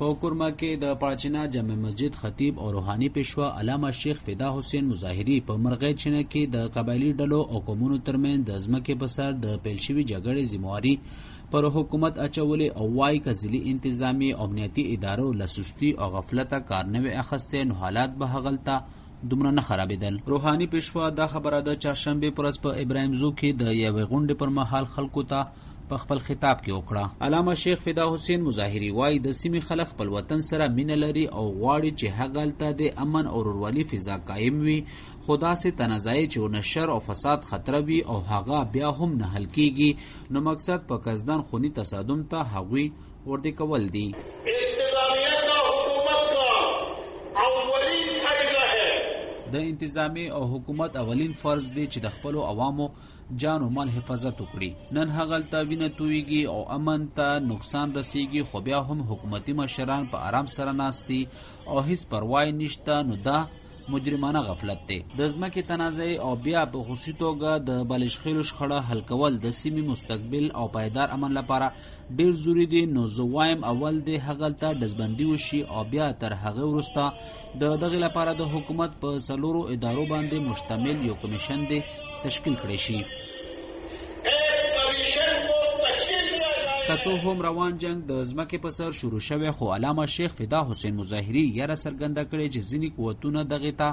پوکرما کې د پاچنا جمع مسجد خطیب او روحانی پیشوا علامه شیخ فدا حسین مظاهری په مرغې چنه کې د قبایلی ډلو او قومونو ترمن د ځمکې په سر د پیلشوي جګړې ذمہواری پر حکومت اچولې او وای کزلی انتظامی او امنیتی ادارو لسستی او غفلت کارنوي اخسته نو حالات به هغلتا دومره نه خرابېدل روحانی پیشوا دا خبره د چهارشنبه پرس په ابراهیم زو کې د یوې غونډې پر مهال خلکو ته په خپل خطاب کې وکړه. علامه شیخ فدا حسین مظاهری وای د سیمې خلک خپل وطن سره مینه لري او غواړي چې هغه لته د امن او ورورولي فضا قائم وي. خدا سے تنازعي چې نشر او فساد خطر وي او هغه بیا هم نه حل کیږي. نو مقصد په کزدان خونی تصادم ته هغوی ورته کول دي. د انتظامی او حکومت اولین فرض دی چې د خپل عوامو جان او مال حفاظت وکړي. نن هغه تا وینه تویږي او امن ته نقصان رسیږي، خو بیا هم حکومتي مشران په آرام سره ناشتي او هیڅ پروايي نشته. نو دا مجرمانه غفلت دی. د ځمکې تنازع او بیا په خصوصي توګه د بلشخیلو شخړه حل کول د سیمې مستقبل او پایدار امن لپاره ډیر ضروری دی نو زه وایم اول دی هغلته ډزبندي وشي او بیا تر هغه وروسته د دغې لپاره د حکومت په څلورو ادارو باندې مشتمل یو کمیشن دی تشکیل کړی شي. کڅو هم روان جنگ د ځمکې په سر شروع شوه خو علامه شیخ فدا حسین مظاهری یاره سرګنده کړي چې ځینی قوتونه دغه ته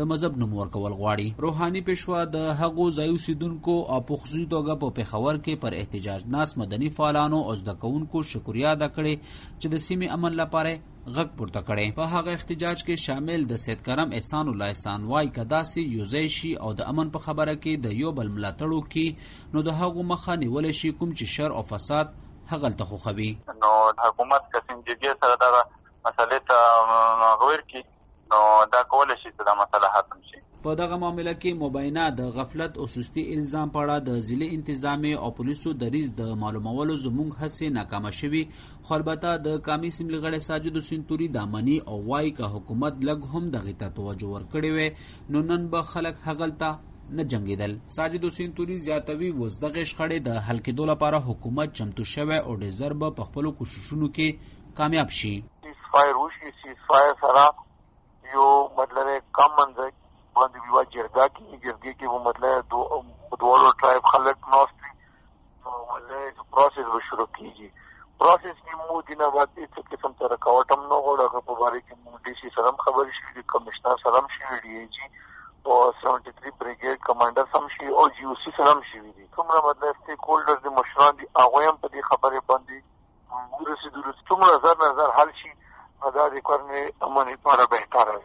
د مذهب نوم ورکول غواړي. روحانی پیشوا د هغو ځایو سیدونکو او په خصوصي توګه په پیښور کې پر احتجاج ناس مدني فعالانو او زدکونکو شکریا ادا کړي چې د سیمې امن لپاره غږ پورته کړي په هغه احتجاج کې شامل د سید کرم، احسان الله احسان وای کداسي یوزیشي او د امن په خبره کې د یو بل ملاتړو کې، نو د هغو مخه نیول شي کوم چې شر او فساد هغه ته خو خوي نو حکومت کسین جدي سره دا مسلې ته غویر کی نو دا کول شي چې دا مسله ختم شي. په دغه معاملې کې مبینه د غفلت او سستی الزام پړه د ضلع انتظامی او پولیسو دریز د معلومولو زمونږ هڅه ناکامه شوي خو البته د کامی سیمل غړي ساجد سنتوري د منی او وای که حکومت لګ هم دغه ته توجه ورکړي وي نو نن به خلک هغلته نه جنگیدل. ساجد حسین توری زیاتوی وز دغه شخړې د حل کېدو لپاره حکومت چمتو شوه او د ضرب په خپل کوششونو کې کامیاب شي. فایر وشي سی فایر سره یو مطلب کم منځ باندې ویوا جرګه کې جرګه کې وو مطلب دو دوه ټرایب خلک نوستي نو مطلب پروسس به شروع کیږي. پروسس کې مو دینه بعد هیڅ قسم ته رکاوټ هم نه غوړه په باره کې مو ډي سي سره خبرې شوې کمشنر سره شوې ډي جی او 73 کمانډر سم شي او جی او سی سلام شي دي. څومره مطلب سټیک هولډرز د مشران دي هغه هم په دې خبره باندې ورسېدل څومره نظر نظر حل شي دا د کورنۍ امنیت لپاره بهتره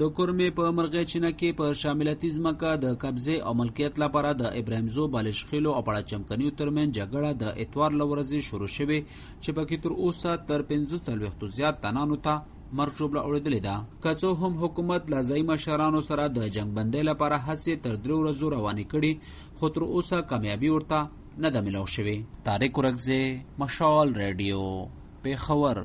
د کورمې په مرغې چینه کې په شاملتي ځمکه د قبضه او ملکیت لپاره د ابراهیم زو بالش بالشخیلو او پړه چمکنیو ترمن جګړه د اتوار لورځي شروع شوه چې پکې تر اوسه تر 15 وختو زیات تنانو ته مرګ جوړه اوریدلې ده. کڅو هم حکومت لازمي مشرانو سره د جنگ بندۍ لپاره هڅې تر درو ورځو روانې کړي، خو تر اوسه کامیابی ورته نه ده ملو شوې. طارق ورغزه مشال ریډیو پیښور